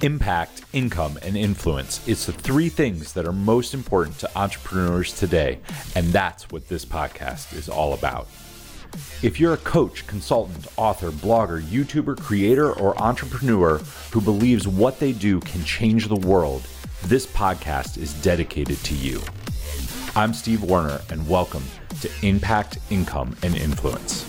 Impact, income, and influence. It's the three things that are most important to entrepreneurs today, and that's what this podcast is all about. If you're a coach, consultant, author, blogger, YouTuber, creator, or entrepreneur who believes what they do can change the world, this podcast is dedicated to you. I'm Steve Warner, and welcome to Impact, Income, and Influence.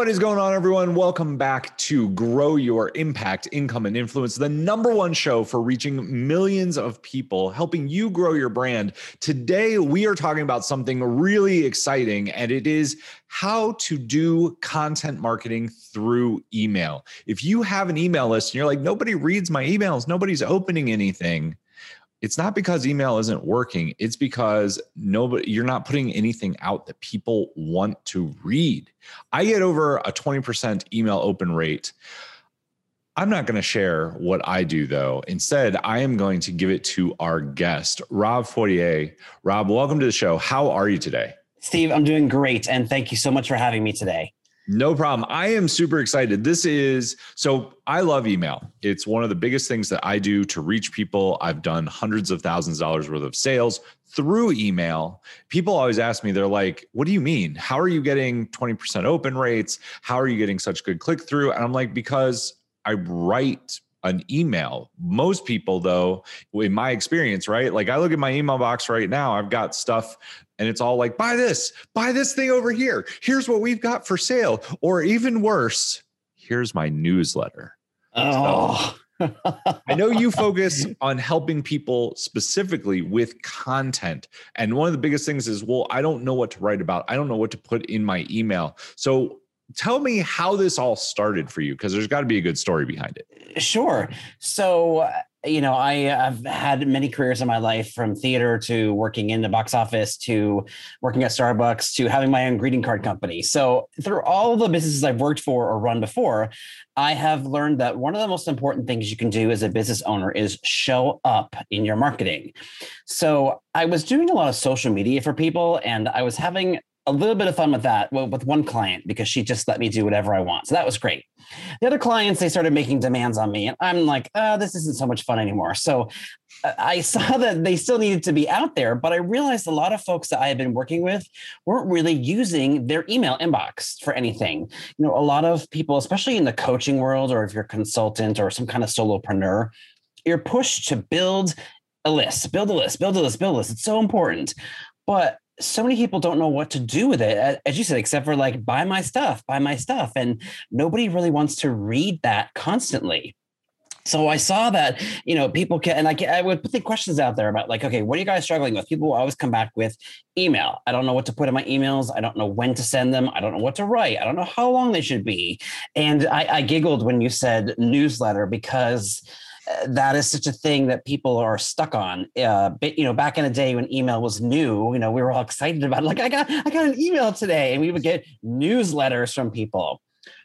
What is going on, everyone? Welcome back to Grow Your Impact, Income, and Influence, the number one show for reaching millions of people, helping you grow your brand. Today, we are talking about something really exciting, and it is how to do content marketing through email. If you have an email list and you're like, nobody reads my emails, nobody's opening anything it's not because email isn't working it's because nobody you're not putting anything out that people want to read. I get over a 20% email open rate. I'm not going to share what i do though. Instead i am going to give it to our guest rob fortier. Rob welcome to the show. How are you today? Steve i'm doing great and thank you so much for having me today no problem. I am super excited. This is so I love email. It's one of the biggest things that I do to reach people. I've done hundreds of thousands of dollars worth of sales through email. People always ask me, they're like, what do you mean? How are you getting 20% open rates? How are you getting such good click through? And I'm like, because I write an email. Most people, though, in my experience, right? Like I look at my email box right now, I've got stuff and it's all like, buy this, buy this thing over here. Here's what we've got for sale. Or even worse, here's my newsletter. Oh. So, I know you focus on helping people specifically with content. And one of the biggest things is, well, I don't know what to write about. I don't know what to put in my email. So tell me how this all started for you because there's got to be a good story behind it. Sure. So you know i have had many careers in my life from theater to working in the box office to working at starbucks to having my own greeting card company. So through all the businesses i've worked for or run before i have learned that one of the most important things you can do as a business owner is show up in your marketing. So i was doing a lot of social media for people and i was having a little bit of fun with that with one client because she just let me do whatever I want. So that was great. The other clients, they started making demands on me. And I'm like, oh, this isn't so much fun anymore. So uh, I saw that they still needed to be out there, but I realized a lot of folks that I had been working with weren't really using their email inbox for anything. You know, a lot of people, especially in the coaching world, or if you're a consultant or some kind of solopreneur, you're pushed to build a list, build a list, build a list, build a list. It's so important. But so many people don't know what to do with it as you said except for like buy my stuff buy my stuff and nobody really wants to read that constantly so I saw that, you know, people can, and I, can, I would put the questions out there about like, okay, what are you guys struggling with? People will always come back with email. I don't know what to put in my emails. I don't know when to send them. I don't know what to write. I don't know how long they should be. And I, I giggled when you said newsletter because that is such a thing that people are stuck on. Uh, but, you know, back in the day when email was new, you know, we were all excited about it. Like, I got, I got an email today, and we would get newsletters from people.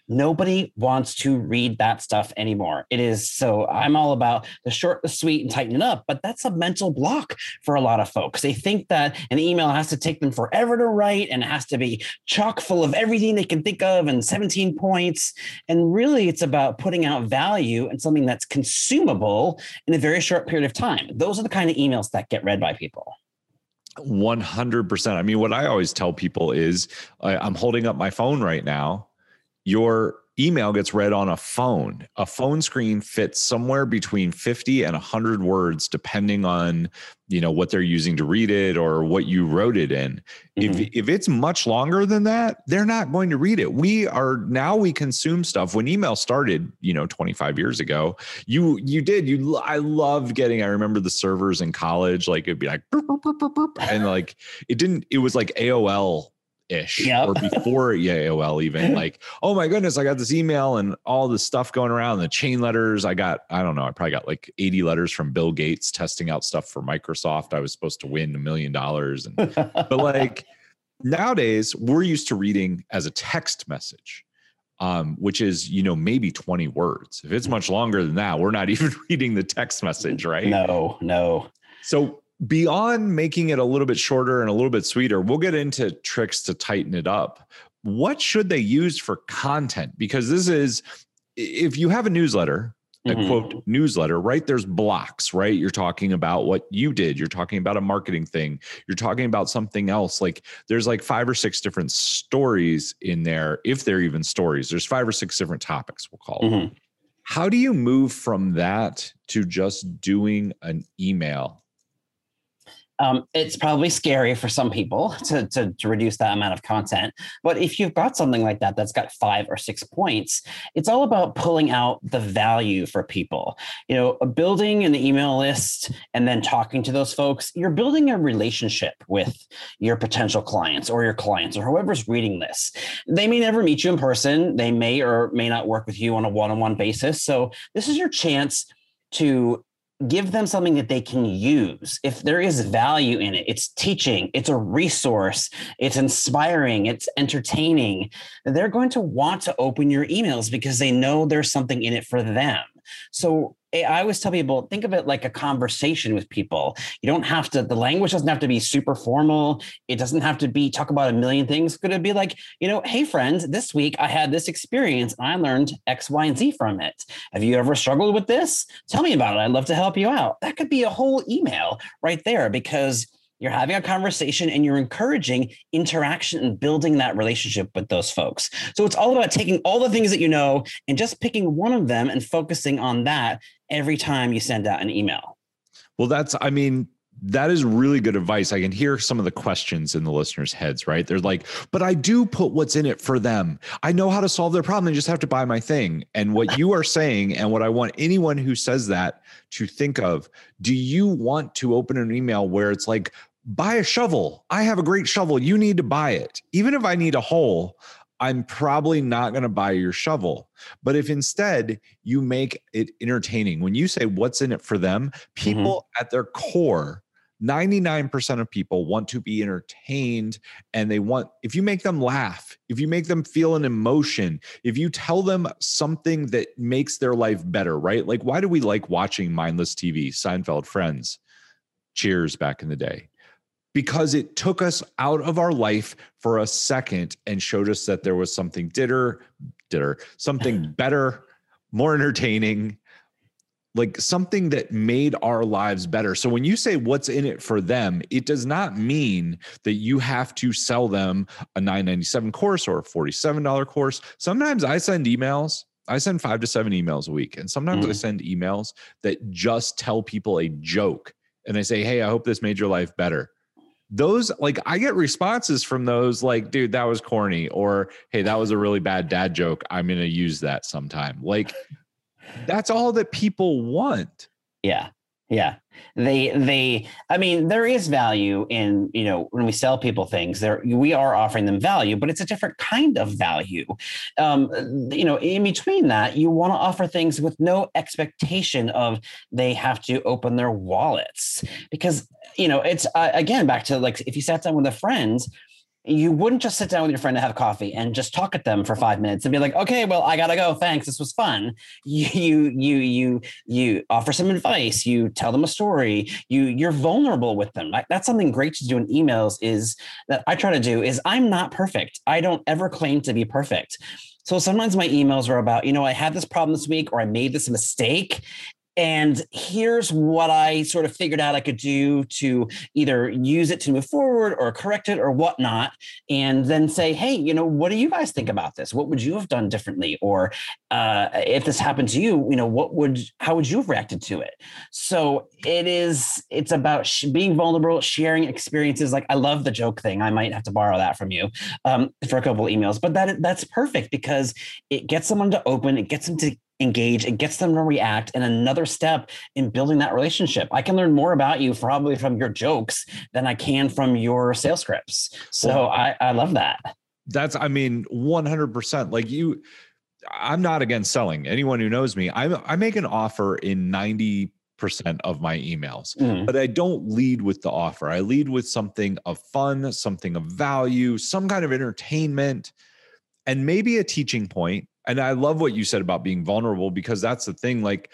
Nobody wants to read that stuff anymore. It is so I'm all about the short, the sweet, and tighten it up. But that's a mental block for a lot of folks. They think that an email has to take them forever to write and it has to be chock full of everything they can think of and 17 points. And really, it's about putting out value and something that's consumable in a very short period of time. Those are the kind of emails that get read by people. 100%. I mean, what I always tell people is I'm holding up my phone right now your email gets read on a phone. A phone screen fits somewhere between 50 and 100 words depending on, you know, what they're using to read it or what you wrote it in. Mm-hmm. If if it's much longer than that, they're not going to read it. We are now we consume stuff. When email started, you know, 25 years ago, you you did you I loved getting I remember the servers in college like it'd be like and like it didn't it was like AOL ish yep. or before AOL even like oh my goodness I got this email and all this stuff going around the chain letters I got I don't know I probably got like 80 letters from Bill Gates testing out stuff for Microsoft I was supposed to win a million dollars and but like nowadays we're used to reading as a text message um, which is you know maybe 20 words. If it's much longer than that we're not even reading the text message right? No no. So beyond making it a little bit shorter and a little bit sweeter, we'll get into tricks to tighten it up. what should they use for content? Because this is, if you have a newsletter, a mm-hmm. quote newsletter, right? There's blocks, right? You're talking about what you did. You're talking about a marketing thing. You're talking about something else. Like there's like five or six different stories in there, if they're even stories. There's five or six different topics, we'll call mm-hmm. them. How do you move from that to just doing an email um, it's probably scary for some people to, to, to, reduce that amount of content. But if you've got something like that that's got five or six points, it's all about pulling out the value for people. You know, building an email list and then talking to those folks, you're building a relationship with your potential clients or your clients or whoever's reading this. They may never meet you in person, they may or may not work with you on a one on one basis. So, this is your chance to give them something that they can use. If there is value in it, it's teaching, it's a resource, it's inspiring, it's entertaining, they're going to want to open your emails because they know there's something in it for them. So I always tell people think of it like a conversation with people. You don't have to, the language doesn't have to be super formal. It doesn't have to be talk about a million things. Could it be like, you know, hey, friends, this week I had this experience and I learned X, Y, and Z from it. Have you ever struggled with this? Tell me about it. I'd love to help you out. That could be a whole email right there because you're having a conversation and you're encouraging interaction and building that relationship with those folks. So it's all about taking all the things that you know and just picking one of them and focusing on that every time you send out an email. Well, that's, I mean, that is really good advice. I can hear some of the questions in the listeners' heads, right? They're like, but I do put what's in it for them. I know how to solve their problem. They just have to buy my thing. And what you are saying, and what I want anyone who says that to think of do you want to open an email where it's like, buy a shovel? I have a great shovel. You need to buy it. Even if I need a hole, I'm probably not going to buy your shovel. But if instead you make it entertaining, when you say what's in it for them, mm-hmm. people mm-hmm. at their core 99% of people want to be entertained and they want, if you make them laugh, if you make them feel an emotion, if you tell them something that makes their life better, right? Like, why do we like watching mindless TV, Seinfeld, Friends, Cheers back in the day? Because it took us out of our life for a second and showed us that there was something ditter, ditter, something better, more entertaining, like something that made our lives better. So when you say what's in it for them, it does not mean that you have to sell them a 997 course or a $47 course. Sometimes I send emails I send five to seven emails a week. And sometimes mm. I send emails that just tell people a joke. And I say, Hey, I hope this made your life better. Those, like, I get responses from those, like, dude, that was corny. Or, Hey, that was a really bad dad joke. I'm going to use that sometime. Like, that's all that people want. Yeah. Yeah. They they I mean there is value in, you know, when we sell people things, there we are offering them value, but it's a different kind of value. Um, you know, in between that, you want to offer things with no expectation of they have to open their wallets because, you know, it's uh, again back to like if you sat down with a friend, you wouldn't just sit down with your friend to have coffee and just talk at them for five minutes and be like, okay, well, I gotta go. Thanks. This was fun. You you you you offer some advice. You tell them a story. You you're vulnerable with them. That's something great to do in emails. Is that I try to do is I'm not perfect. I don't ever claim to be perfect. So sometimes my emails are about, you know, I had this problem this week or I made this mistake and here's what I sort of figured out I could do to either use it to move forward or correct it or whatnot. And then say, hey, you know, what do you guys think about this? What would you have done differently? Or uh, if this happened to you, you know, what would, how would you have reacted to it? So it is, it's about sh- being vulnerable, sharing experiences. Like I love the joke thing. I might have to borrow that from you um, for a couple emails, but that that's perfect because it gets someone to open, it gets them to engage it gets them to react and another step in building that relationship. I can learn more about you probably from your jokes than i can from your sales scripts. So well, I, I love that. That's i mean 100% like you i'm not against selling. Anyone who knows me i i make an offer in 90 percent of my emails mm. but i don't lead with the offer. I lead with something of fun something of value some kind of entertainment and maybe a teaching point and I love what you said about being vulnerable because that's the thing. Like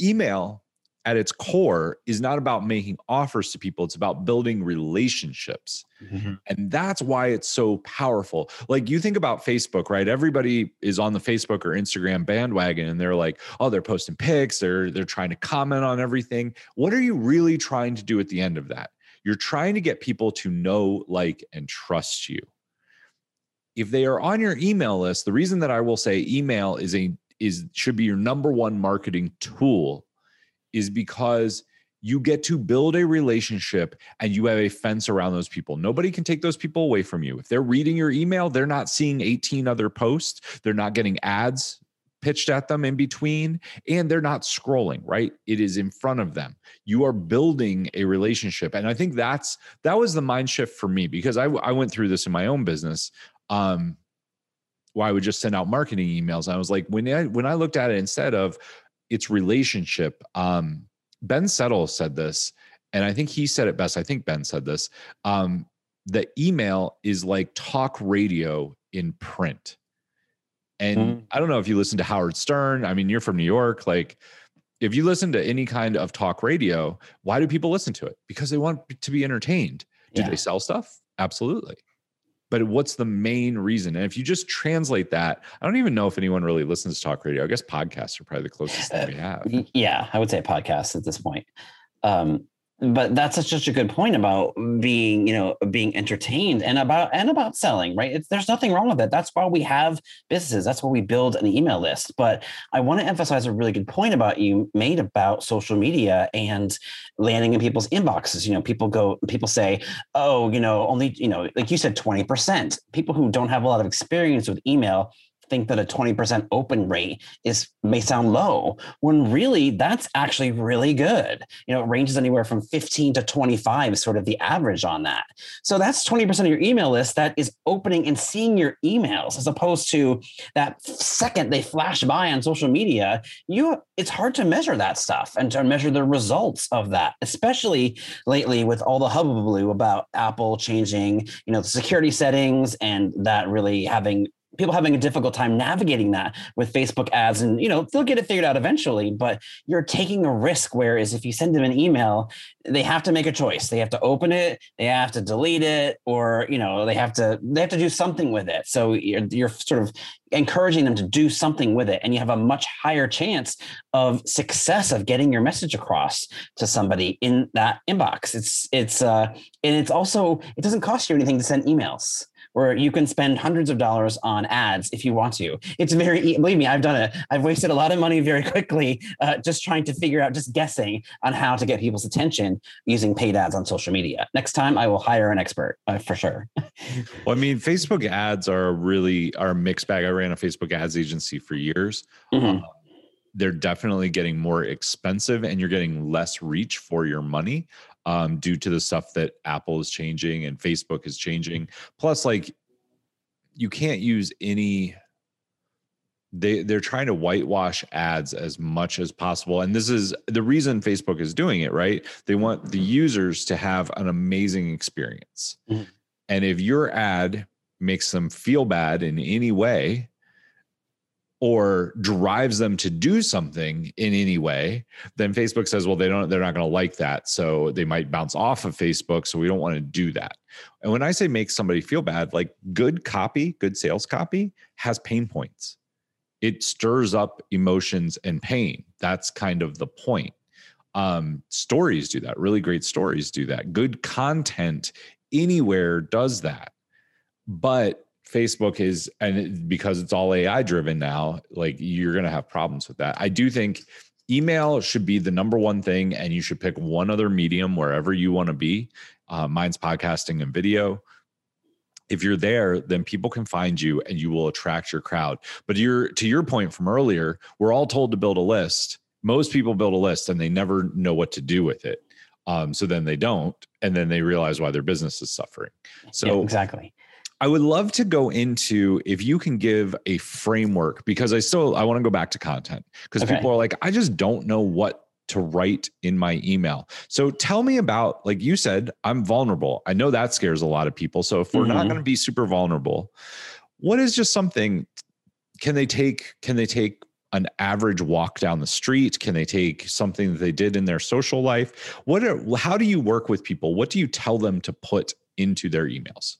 email at its core is not about making offers to people, it's about building relationships. Mm-hmm. And that's why it's so powerful. Like you think about Facebook, right? Everybody is on the Facebook or Instagram bandwagon and they're like, "Oh, they're posting pics, they're they're trying to comment on everything." What are you really trying to do at the end of that? You're trying to get people to know, like and trust you. If they are on your email list, the reason that I will say email is a is should be your number one marketing tool is because you get to build a relationship and you have a fence around those people. Nobody can take those people away from you. If they're reading your email, they're not seeing 18 other posts, they're not getting ads pitched at them in between, and they're not scrolling, right? It is in front of them. You are building a relationship. And I think that's that was the mind shift for me because I, I went through this in my own business. Um, where I would just send out marketing emails. I was like, when I when I looked at it instead of its relationship. Um, ben Settle said this, and I think he said it best. I think Ben said this. Um, the email is like talk radio in print. And mm. I don't know if you listen to Howard Stern. I mean, you're from New York. Like, if you listen to any kind of talk radio, why do people listen to it? Because they want to be entertained. Do yeah. they sell stuff? Absolutely but what's the main reason? And if you just translate that, I don't even know if anyone really listens to talk radio. I guess podcasts are probably the closest thing we have. Yeah, I would say podcasts at this point. Um, but that's such a good point about being you know being entertained and about and about selling right? It's, there's nothing wrong with it. That's why we have businesses. That's why we build an email list. But i want to emphasize a really good point about you made about social media and landing in people's inboxes. You know people go people say oh you know only you know like you said 20% people who don't have a lot of experience with email think that a 20% open rate is may sound low when really that's actually really good. You know it ranges anywhere from 15 to 25 is sort of the average on that. So that's 20% of your email list that is opening and seeing your emails as opposed to that second they flash by on social media you it's hard to measure that stuff and to measure the results of that especially lately with all the hubbub about apple changing you know the security settings and that really having people having a difficult time navigating that with Facebook ads and you know they'll get it figured out eventually but you're taking a risk whereas if you send them an email they have to make a choice. They have to open it they have to delete it or you know they have to they have to do something with it. So you're, you're sort of encouraging them to do something with it and you have a much higher chance of success of getting your message across to somebody in that inbox. It's it's uh and it's also it doesn't cost you anything to send emails where you can spend hundreds of dollars on ads if you want to. It's very, believe me, I've done it. I've wasted a lot of money very quickly uh, just trying to figure out, just guessing on how to get people's attention using paid ads on social media. Next time, I will hire an expert uh, for sure. well, I mean, Facebook ads are really are a mixed bag. I ran a Facebook ads agency for years. Mm-hmm. Uh, they're definitely getting more expensive and you're getting less reach for your money um, due to the stuff that Apple is changing and Facebook is changing. Plus, like you can't use any they they're trying to whitewash ads as much as possible and this is the reason facebook is doing it right they want the users to have an amazing experience mm-hmm. and if your ad makes them feel bad in any way or drives them to do something in any way, then Facebook says, well, they don't, they're not going to like that. So they might bounce off of Facebook. So we don't want to do that. And when I say make somebody feel bad, like good copy, good sales copy has pain points. It stirs up emotions and pain. That's kind of the point. Um, stories do that. Really great stories do that. Good content anywhere does that. But Facebook is, and because it's all AI driven now, like you're going to have problems with that. I do think email should be the number one thing, and you should pick one other medium wherever you want to be. Uh, mine's podcasting and video. If you're there, then people can find you and you will attract your crowd. But you're to your point from earlier, we're all told to build a list. Most people build a list and they never know what to do with it. Um, so then they don't, and then they realize why their business is suffering. So yeah, exactly. I would love to go into if you can give a framework because I still I want to go back to content because okay. people are like I just don't know what to write in my email. So tell me about like you said I'm vulnerable. I know that scares a lot of people. So if we're mm-hmm. not going to be super vulnerable, what is just something can they take can they take an average walk down the street? Can they take something that they did in their social life? What are, how do you work with people? What do you tell them to put into their emails?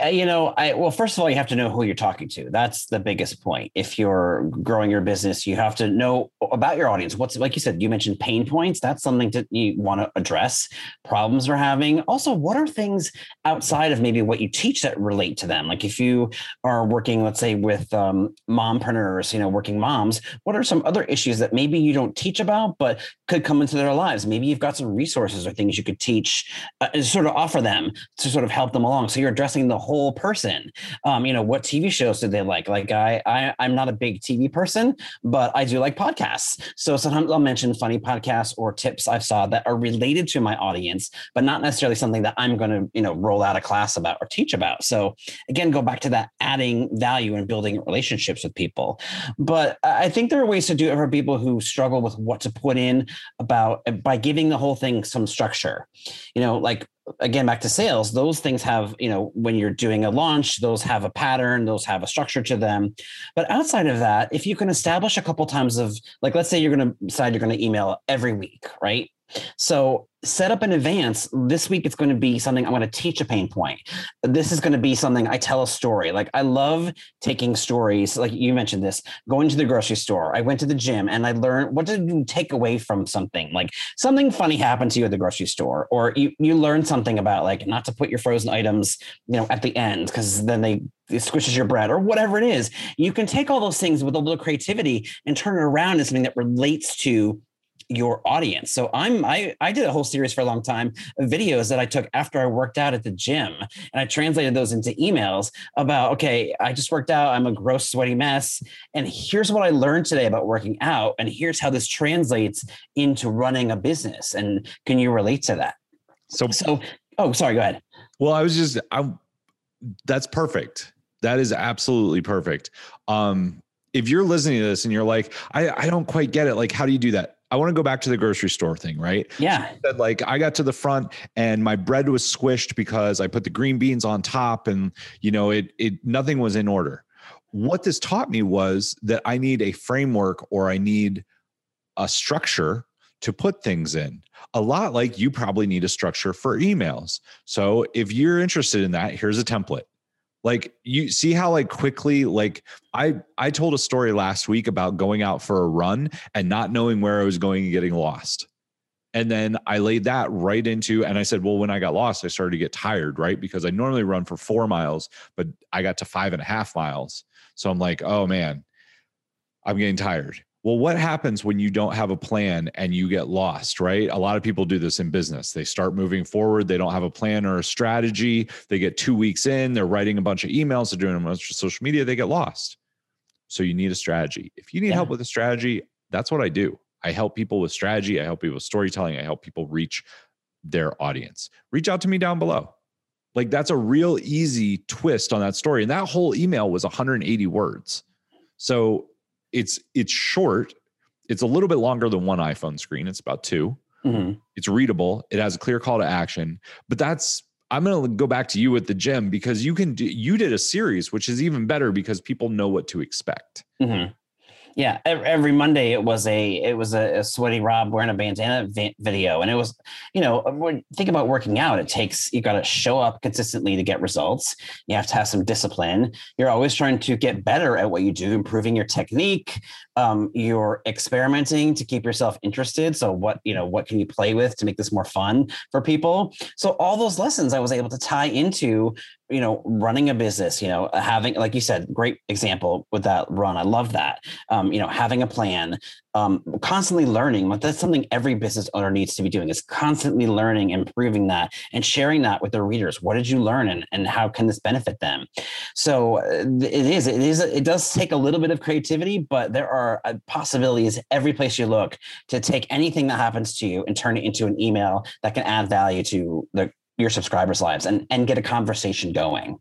I, you know, I well, first of all, you have to know who you're talking to. That's the biggest point. If you're growing your business, you have to know about your audience. What's like you said, you mentioned pain points. That's something that you want to address. Problems are having. Also, what are things outside of maybe what you teach that relate to them? Like if you are working, let's say, with um, mompreneurs, you know, working moms, what are some other issues that maybe you don't teach about, but could come into their lives? Maybe you've got some resources or things you could teach, uh, sort of offer them to sort of help them along. So you're addressing the whole person. Um, you know, what TV shows do they like? Like I, I I'm not a big TV person, but I do like podcasts. So sometimes I'll mention funny podcasts or tips I've saw that are related to my audience, but not necessarily something that I'm going to, you know, roll out a class about or teach about. So again, go back to that adding value and building relationships with people. But I think there are ways to do it for people who struggle with what to put in about by giving the whole thing some structure. You know, like again back to sales those things have you know when you're doing a launch those have a pattern those have a structure to them. But outside of that if you can establish a couple times of like let's say you're going to decide you're going to email every week right? So set up in advance. This week it's going to be something I'm going to teach a pain point. This is going to be something I tell a story. Like I love taking stories. Like you mentioned this, going to the grocery store. I went to the gym and I learned what did you take away from something? Like something funny happened to you at the grocery store, or you you learn something about like not to put your frozen items, you know, at the end because then they it squishes your bread or whatever it is. You can take all those things with a little creativity and turn it around into something that relates to your audience. So I'm I I did a whole series for a long time of videos that I took after I worked out at the gym and I translated those into emails about okay, I just worked out, I'm a gross sweaty mess and here's what I learned today about working out and here's how this translates into running a business and can you relate to that? So so oh sorry, go ahead. Well, I was just I that's perfect. That is absolutely perfect. Um if you're listening to this and you're like, I, I don't quite get it, like, how do you do that? I want to go back to the grocery store thing, right? Yeah. So like I got to the front and my bread was squished because I put the green beans on top and you know it it nothing was in order. What this taught me was that I need a framework or I need a structure to put things in. A lot like you probably need a structure for emails. So if you're interested in that, here's a template like you see how like quickly like i i told a story last week about going out for a run and not knowing where i was going and getting lost. And then i laid that right into and i said well when i got lost i started to get tired right? Because i normally run for four miles but i got to five and a half miles. So i'm like oh man i'm getting tired well, what happens when you don't have a plan and you get lost, right? A lot of people do this in business. They start moving forward, they don't have a plan or a strategy. They get two weeks in, they're writing a bunch of emails, they're doing a bunch of social media, they get lost. So you need a strategy. If you need yeah. help with a strategy, that's what I do. I help people with strategy, I help people with storytelling, I help people reach their audience. Reach out to me down below. Like that's a real easy twist on that story. And that whole email was 180 words. So it's it's short. It's a little bit longer than one iPhone screen. It's about 2 mm-hmm. It's readable. It has a clear call to action. But that's I'm going to go back to you at the gym because you can do, you did a series, which is even better because people know what to expect. Mm-hmm. Yeah, every Monday it was a it was a, sweaty Rob wearing a bandana video, and it was, you know, when think about working out, it takes you got to show up consistently to get results. You have to have some discipline. You're always trying to get better at what you do, improving your technique. Um, you're experimenting to keep yourself interested. So what you know, what can you play with to make this more fun for people? So all those lessons I was able to tie into you know running a business you know having like you said great example with that run. I love that. Um, you know having a plan um, constantly learning that's something every business owner needs to be doing is constantly learning improving that and sharing that with their readers. What did you learn and, and how can this benefit them? So uh, it is it is it does take a little bit of creativity but there are uh, possibilities every place you look to take anything that happens to you and turn it into an email that can add value to the your subscribers' lives and and get a conversation going.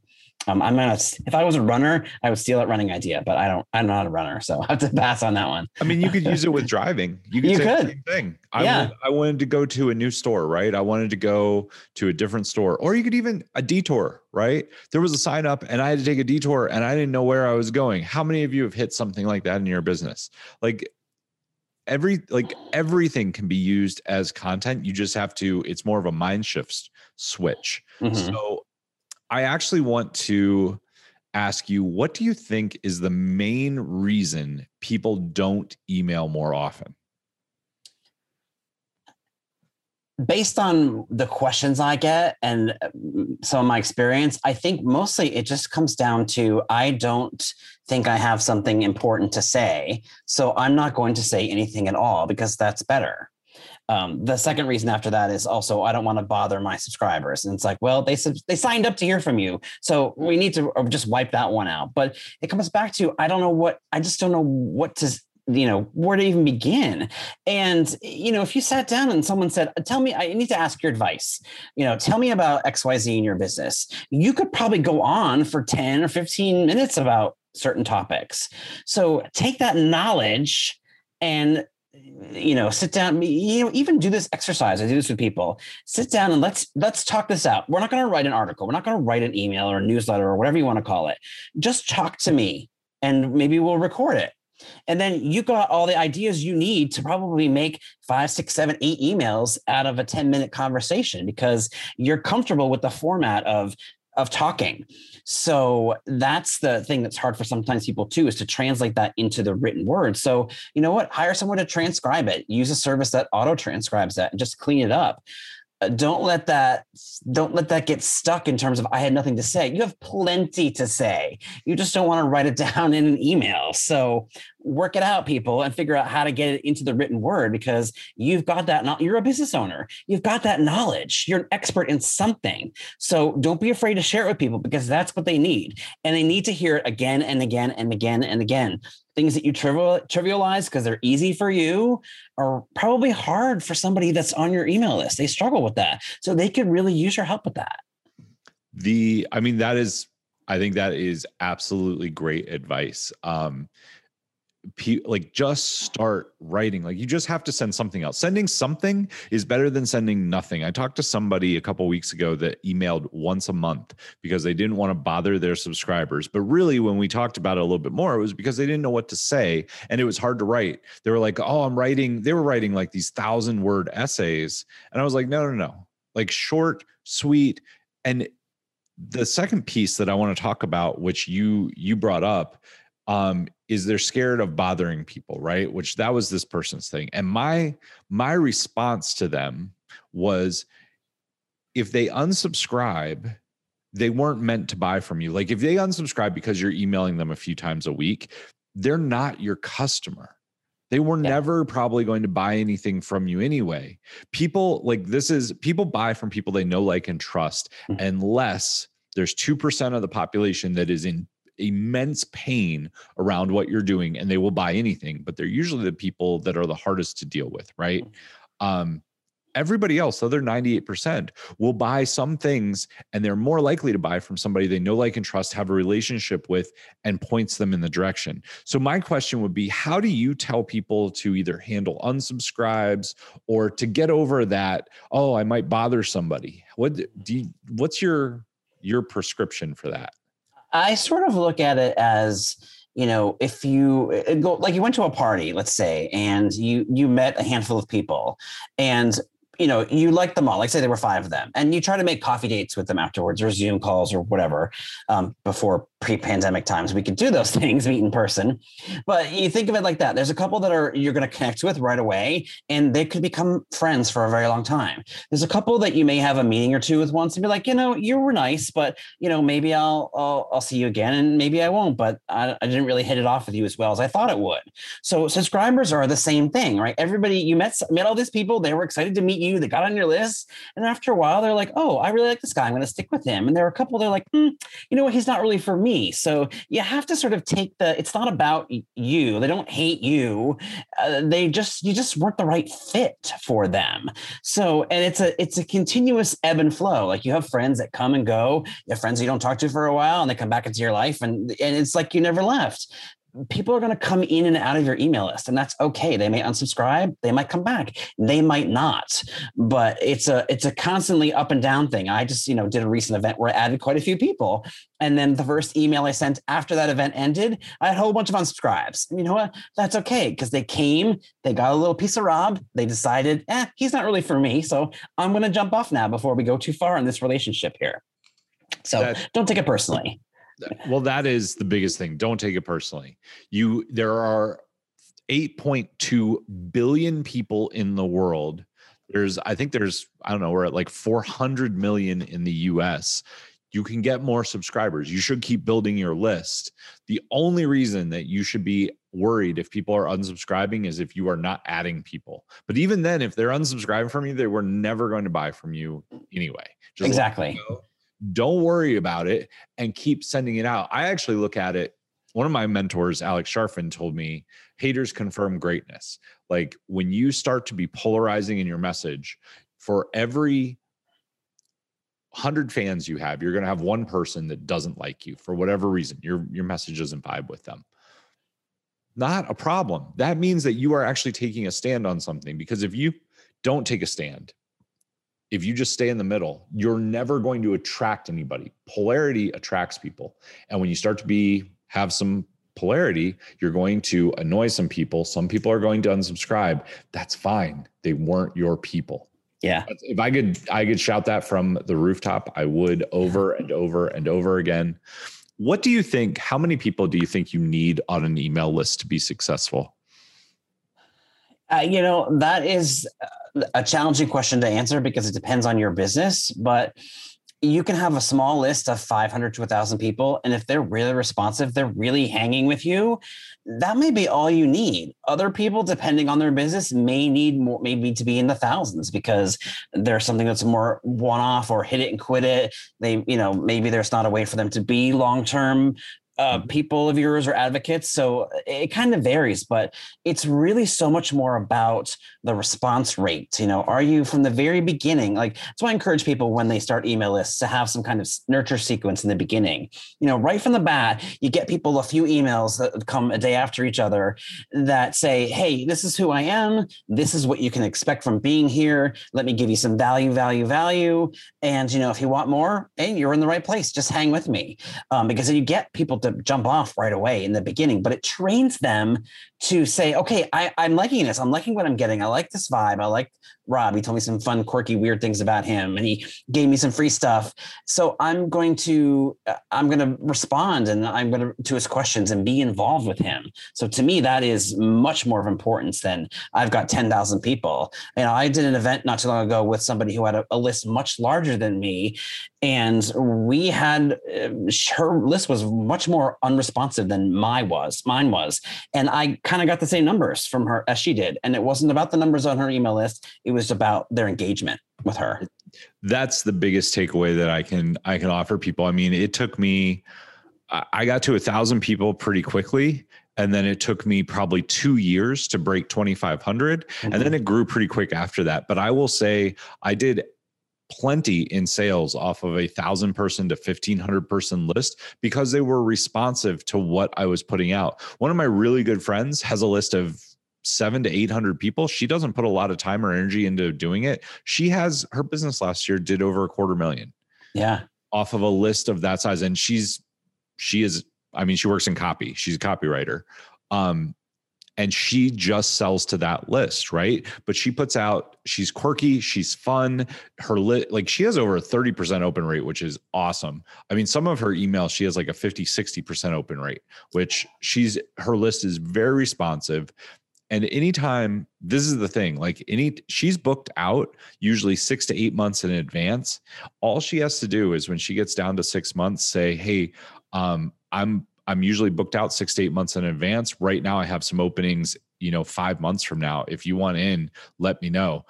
Um, I'm gonna. If I was a runner, I would steal that running idea, but I don't. I'm not a runner, so I have to pass on that one. I mean, you could use it with driving. You could. You say could. The same thing. I Yeah. I wanted to go to a new store, right? I wanted to go to a different store, or you could even a detour, right? There was a sign up, and I had to take a detour, and I didn't know where I was going. How many of you have hit something like that in your business? Like every like everything can be used as content. You just have to. It's more of a mind shift switch. Mhm. So I actually want to ask you what do you think is the main reason people don't email more often? Based on the questions I get and um, some of my experience, I think mostly it just comes down to I don't think I have something important to say. So I'm not going to say anything at all because that's better. Um, the second reason after that is also I don't want to bother my subscribers, and it's like, well, they they signed up to hear from you, so we need to uh, just wipe that one out. But it comes back to I don't know what I just don't know what to you know where to even begin. And you know if you sat down and someone said uh, tell me i need to ask your advice. You know tell me about xyz in your business. You could probably go on for 10 or 15 minutes about certain topics. So take that knowledge and you know sit down you know even do this exercise. I do this with people. Sit down and let's let's talk this out. We're not going to write an article. We're not going to write an email or a newsletter or whatever you want to call it. Just talk to me and maybe we'll record it and then you got all the ideas you need to probably make five, six, seven, eight emails out of a 10 minute conversation because you're comfortable with the format of of talking. So that's the thing that's hard for sometimes people too is to translate that into the written word. So, you know what? Hire someone to transcribe it. Use a service that auto transcribes that and just clean it up Uh, don't let that don't let that get stuck in terms of i had nothing to say. You have plenty to say. You just don't want to write it down in an email. So work it out people and figure out how to get it into the written word because you've got that you're a business owner you've got that knowledge you're an expert in something so don't be afraid to share it with people because that's what they need and they need to hear it again and again and again and again things that you trivial, trivialize because they're easy for you are probably hard for somebody that's on your email list. They struggle with that. So they could really use your help with that. The I mean that is I think that is absolutely great advice. Um like just start writing. Like you just have to send something else sending something is better than sending nothing. I talked to somebody a couple weeks ago that emailed once a month because they didn't want to bother their subscribers. But really when we talked about it a little bit more it was because they didn't know what to say and it was hard to write. They were like oh i'm writing they were writing like these thousand word essays. And i was like no no no. Like short sweet and the second piece that i want to talk about which you you brought up um, is they're scared of bothering people, right? Which that was this person's thing. And my my response to them was if they unsubscribe, they weren't meant to buy from you. Like if they unsubscribe because you're emailing them a few times a week, they're not your customer. They were Yeah. never probably going to buy anything from you anyway. People like this is people buy from people they know, like, and trust, Mhm. unless there's 2% of the population that is in immense pain around what you're doing and they will buy anything but they're usually the people that are the hardest to deal with right? Um everybody else the other 98% will buy some things and they're more likely to buy from somebody they know like and trust have a relationship with and points them in the direction. So my question would be how do you tell people to either handle unsubscribes or to get over that oh i might bother somebody. What do you, what's your your prescription for that I sort of look at it as you know if you uh, go like you went to a party let's say and you you met a handful of people and you know you like them all like say there were five of them and you try to make coffee dates with them afterwards or zoom calls or whatever um, before pre-pandemic times we could do those things meet in person. But you think of it like that. There's a couple that are you're going to connect with right away and they could become friends for a very long time. There's a couple that you may have a meeting or two with once and be like you know you were nice but you know maybe i'll i'll, I'll see you again and maybe i won't but I, I didn't really hit it off with you as well as i thought it would. So subscribers are the same thing right? Everybody you met met all these people they were excited to meet you they got on your list and after a while they're like oh i really like this guy i'm going to stick with him. And there are a couple they're like hmm, you know what he's not really for me So you have to sort of take the, it's not about you. They don't hate you. Uh, they just, you just weren't the right fit for them. So, and it's a, it's a continuous ebb and flow. Like you have friends that come and go, you have friends you don't talk to for a while and they come back into your life and, and it's like you never left people are going to come in and out of your email list and that's okay. They may unsubscribe they might come back they might not. But it's a it's a constantly up and down thing. I just you know did a recent event where i added quite a few people and then the first email i sent after that event ended i had a whole bunch of unsubscribes. And you know what? That's okay because they came they got a little piece of rob they decided eh he's not really for me so i'm going to jump off now before we go too far in this relationship here. So that, don't take it personally well that is the biggest thing. Don't take it personally. You there are 8.2 billion people in the world. There's i think there's i don't know we're at like 400 million in the us you can get more subscribers. You should keep building your list. The only reason that you should be worried if people are unsubscribing is if you are not adding people. But even then if they're unsubscribing from you they were never going to buy from you anyway. Just exactly don't worry about it and keep sending it out. I actually look at it. One of my mentors, Alex Charfen, told me haters confirm greatness. Like when you start to be polarizing in your message, for every 100 fans you have, you're going to have one person that doesn't like you for whatever reason. Your your message doesn't vibe with them. Not a problem. That means that you are actually taking a stand on something because if you don't take a stand, if you just stay in the middle, you're never going to attract anybody. Polarity attracts people. And when you start to be have some polarity, you're going to annoy some people. Some people are going to unsubscribe. That's fine. They weren't your people. Yeah. If I could I could shout that from the rooftop, I would over and over and over again. What do you think how many people do you think you need on an email list to be successful? Uh, you know, that is a challenging question to answer because it depends on your business, but you can have a small list of 500 to 1000 people and if they're really responsive they're really hanging with you that may be all you need. Other people depending on their business may need more maybe to be in the thousands because there's something that's more one off or hit it and quit it. They you know maybe there's not a way for them to be long term uh, people of yours or advocates. So it kind of varies, but it's really so much more about the response rate. You know, are you from the very beginning? Like, that's why I encourage people when they start email lists to have some kind of nurture sequence in the beginning. You know, right from the bat, you get people a few emails that come a day after each other that say, Hey, this is who I am. This is what you can expect from being here. Let me give you some value, value, value. And, you know, if you want more, hey, you're in the right place. Just hang with me. Um, because then you get people to jump off right away in the beginning, but it trains them to say, okay, I, I'm liking this. I'm liking what I'm getting. I like this vibe. I like Rob. He told me some fun, quirky, weird things about him, and he gave me some free stuff. So I'm going to uh, I'm going to respond, and I'm going to to his questions and be involved with him. So to me, that is much more of importance than I've got ten thousand people. You know, I did an event not too long ago with somebody who had a, a list much larger than me, and we had uh, her list was much more unresponsive than my was mine was and i kind of got the same numbers from her as she did and it wasn't about the numbers on her email list it was about their engagement with her. That's the biggest takeaway that i can i can offer people. I mean it took me i got to a thousand people pretty quickly and then it took me probably two years to break 2500 mm-hmm. and then it grew pretty quick after that. But i will say i did plenty in sales off of a thousand person to 1500 person list because they were responsive to what I was putting out. One of my really good friends has a list of seven to 800 people. She doesn't put a lot of time or energy into doing it. She has her business last year did over a quarter million. Yeah. Off of a list of that size. And she's, she is, I mean, she works in copy. She's a copywriter. Um, and she just sells to that list right? But she puts out she's quirky she's fun. Her lit like she has over a 30% open rate which is awesome. I mean some of her emails she has like a 50 60% open rate which she's her list is very responsive. And anytime this is the thing like any she's booked out usually six to eight months in advance. All she has to do is when she gets down to six months say hey um, i'm I'm usually booked out six to eight months in advance. Right now, I have some openings, you know, five months from now. If you want in, let me know.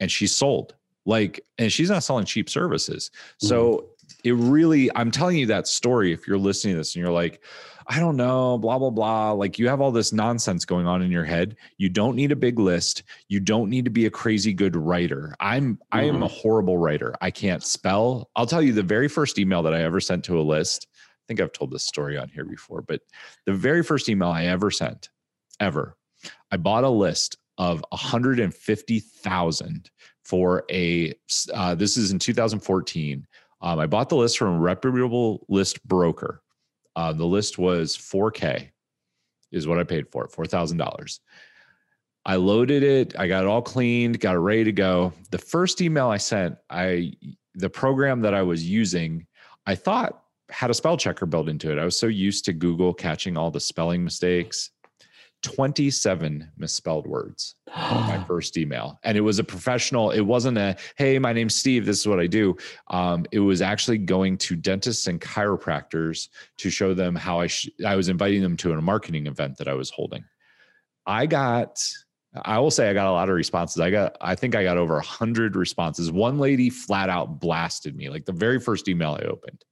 And she's sold. Like, and she's not selling cheap services. Mm-hmm. So it really, I'm telling you that story. If you're listening to this and you're like, I don't know, blah, blah, blah. Like you have all this nonsense going on in your head. You don't need a big list. You don't need to be a crazy good writer. I'm, mm-hmm. I am a mm-hmm. horrible writer. I can't spell. I'll tell you the very first email that I ever sent to a list. Think I've told this story on here before, but the very first email I ever sent, ever, I bought a list of 150,000 for a, uh, this is in 2014. Um, I bought the list from a reputable list broker uh, the list was 4K, is what I paid for it, $4,000. I loaded it, I got it all cleaned, got it ready to go. The first email I sent, I the program that I was using, I thought had a spell checker built into it. I was so used to Google catching all the spelling mistakes 27 misspelled words on my first email. And it was a professional, it wasn't a, hey, my name's Steve, this is what I do. Um, it was actually going to dentists and chiropractors to show them how I, sh- I was inviting them to a marketing event that I was holding. I got, I will say I got a lot of responses. I got, I think I got over a hundred responses. One lady flat out blasted me, like the very first email I opened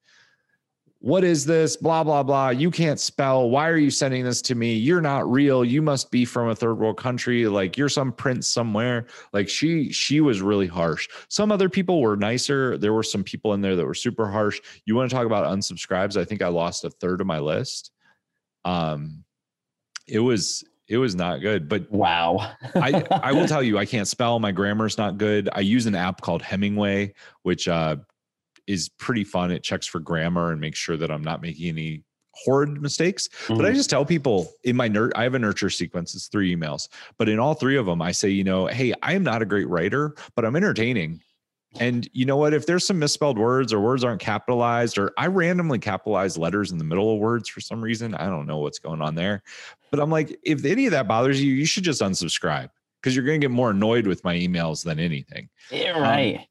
what is this? Blah, blah, blah. You can't spell. Why are you sending this to me? You're not real. You must be from a third world country. Like you're some prince somewhere. Like she, she was really harsh. Some other people were nicer. There were some people in there that were super harsh. You want to talk about unsubscribes? I think I lost a third of my list. Um, it was, it was not good, but wow. I, I will tell you, I can't spell. My grammar's not good. I use an app called Hemingway, which uh, is pretty fun. It checks for grammar and makes sure that I'm not making any horrid mistakes. Mm-hmm. But I mm-hmm. just tell people in my nerd, I have a nurture sequence. It's three emails, but in all three of them, I say, you know, hey, I am not a great writer, but I'm entertaining. And you know what? If there's some misspelled words or words aren't capitalized, or I randomly capitalize letters in the middle of words for some reason, I don't know what's going on there. But I'm like, if any of that bothers you, you should just unsubscribe because you're going to get more annoyed with my emails than anything. Yeah, right. Um,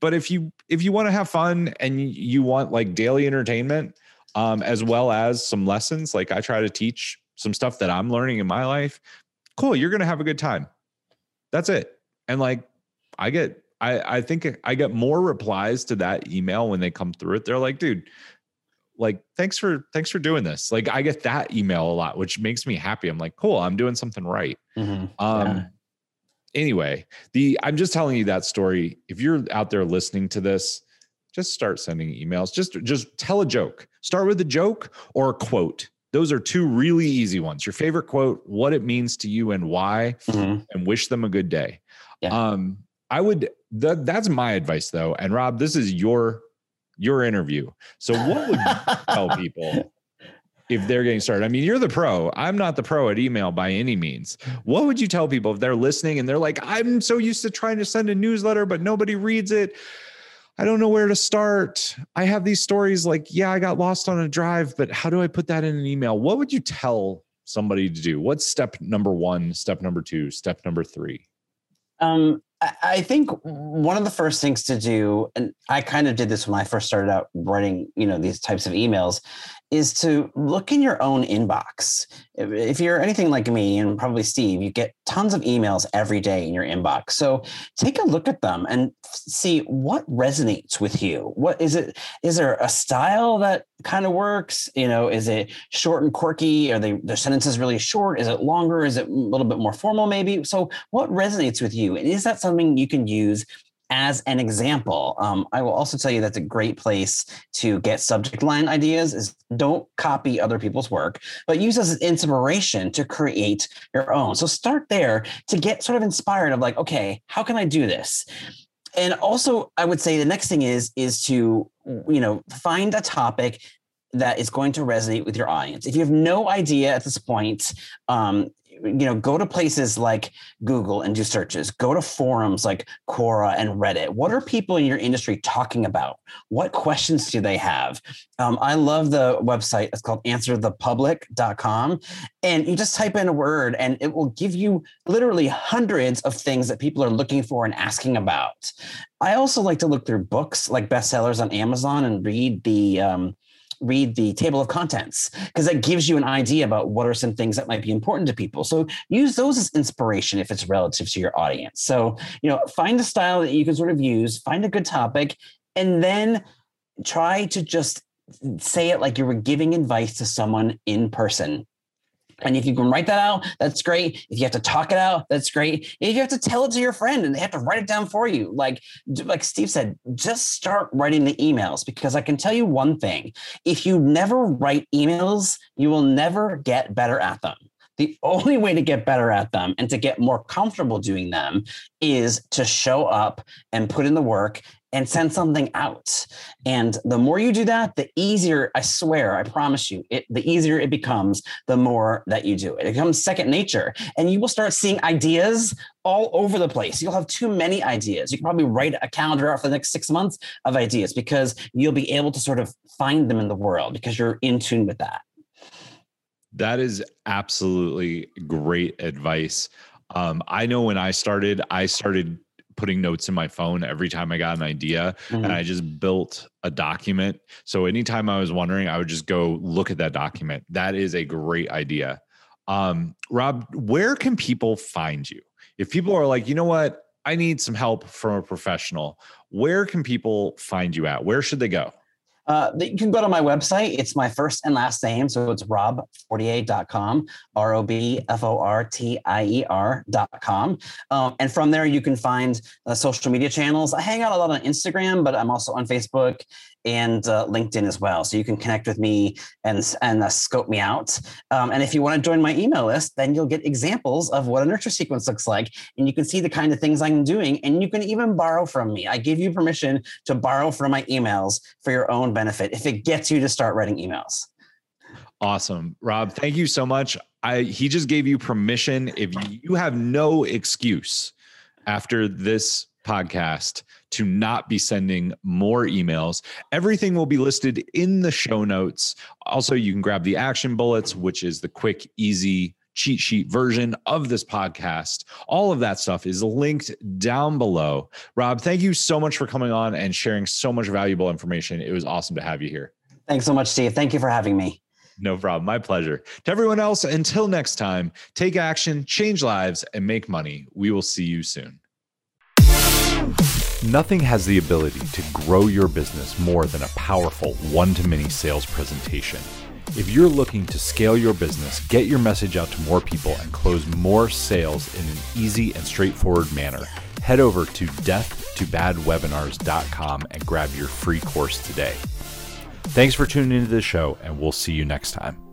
but if you if you want to have fun and you want like daily entertainment, um, as well as some lessons, like I try to teach some stuff that I'm learning in my life, cool. You're gonna have a good time. That's it. And like I get I, I think I get more replies to that email when they come through it. They're like, dude, like thanks for thanks for doing this. Like I get that email a lot, which makes me happy. I'm like, cool, I'm doing something right. Mm-hmm. Um, yeah anyway, the I'm just telling you that story. If you're out there listening to this, just start sending emails. Just just tell a joke. Start with a joke or a quote. Those are two really easy ones. Your favorite quote, what it means to you and why, mm-hmm. and wish them a good day. Yeah. Um, I would that that's my advice though. And Rob, this is your your interview. So what would you tell people if they're getting started? I mean, you're the pro. I'm not the pro at email by any means. What would you tell people if they're listening and they're like, I'm so used to trying to send a newsletter, but nobody reads it? I don't know where to start. I have these stories like, yeah, I got lost on a drive, but how do I put that in an email? What would you tell somebody to do? What's step number one, step number two, step number three? Um, I think one of the first things to do, and I kind of did this when I first started out writing, you know, these types of emails, is to look in your own inbox. If you're anything like me and probably Steve, you get tons of emails every day in your inbox. So take a look at them and see what resonates with you. What is it? Is there a style that kind of works? You know, is it short and quirky? Are they the sentences really short? Is it longer? Is it a little bit more formal maybe? So what resonates with you? And is that something you can use as an example. Um, I will also tell you that's a great place to get subject line ideas is don't copy other people's work, but use as inspiration to create your own. So start there to get sort of inspired of like, okay, how can I do this? And also I would say the next thing is is to, you know, find a topic that is going to resonate with your audience. If you have no idea at this point, um, you know go to places like google and do searches. Go to forums like quora and reddit. What are people in your industry talking about? What questions do they have? Um, i love the website. It's called answerthepublic.com and you just type in a word and it will give you literally hundreds of things that people are looking for and asking about. I also like to look through books like bestsellers on amazon and read the um, read the table of contents because that gives you an idea about what are some things that might be important to people. So use those as inspiration if it's relative to your audience. So, you know, find a style that you can sort of use, find a good topic, and then try to just say it like you were giving advice to someone in person. And if you can write that out, that's great. If you have to talk it out, that's great. If you have to tell it to your friend and they have to write it down for you, like like Steve said, just start writing the emails because I can tell you one thing. If you never write emails, you will never get better at them. The only way to get better at them and to get more comfortable doing them is to show up and put in the work and send something out. And the more you do that, the easier, I swear, I promise you, it, the easier it becomes, the more that you do it. It becomes second nature. And you will start seeing ideas all over the place. You'll have too many ideas. You can probably write a calendar out for the next six months of ideas because you'll be able to sort of find them in the world because you're in tune with that. That is absolutely great advice. Um, I know when I started, I started putting notes in my phone every time I got an idea mm-hmm. and I just built a document. So anytime I was wondering, I would just go look at that document. That is a great idea. Um, Rob, where can people find you? If people are like, you know what, I need some help from a professional, where can people find you at? Where should they go? Uh, you can go to my website. It's my first and last name. So it's robfortier.com, R O B F O R T I E R.com. Um, and from there, you can find uh, social media channels. I hang out a lot on Instagram, but I'm also on Facebook and uh, LinkedIn as well. So you can connect with me and, and uh, scope me out. Um, and if you want to join my email list, then you'll get examples of what a nurture sequence looks like. And you can see the kind of things I'm doing. And you can even borrow from me. I give you permission to borrow from my emails for your own benefit if it gets you to start writing emails. Awesome. Rob, thank you so much. I he just gave you permission. If you have no excuse after this podcast to not be sending more emails. Everything will be listed in the show notes. Also, you can grab the action bullets, which is the quick, easy cheat sheet version of this podcast. All of that stuff is linked down below. Rob, thank you so much for coming on and sharing so much valuable information. It was awesome to have you here. Thanks so much, Steve. Thank you for having me. No problem. My pleasure. To everyone else, until next time, take action, change lives, and make money. We will see you soon. Nothing has the ability to grow your business more than a powerful one to many sales presentation. If you're looking to scale your business, get your message out to more people, and close more sales in an easy and straightforward manner, head over to deathtobadwebinars.com and grab your free course today. Thanks for tuning into the show, and we'll see you next time.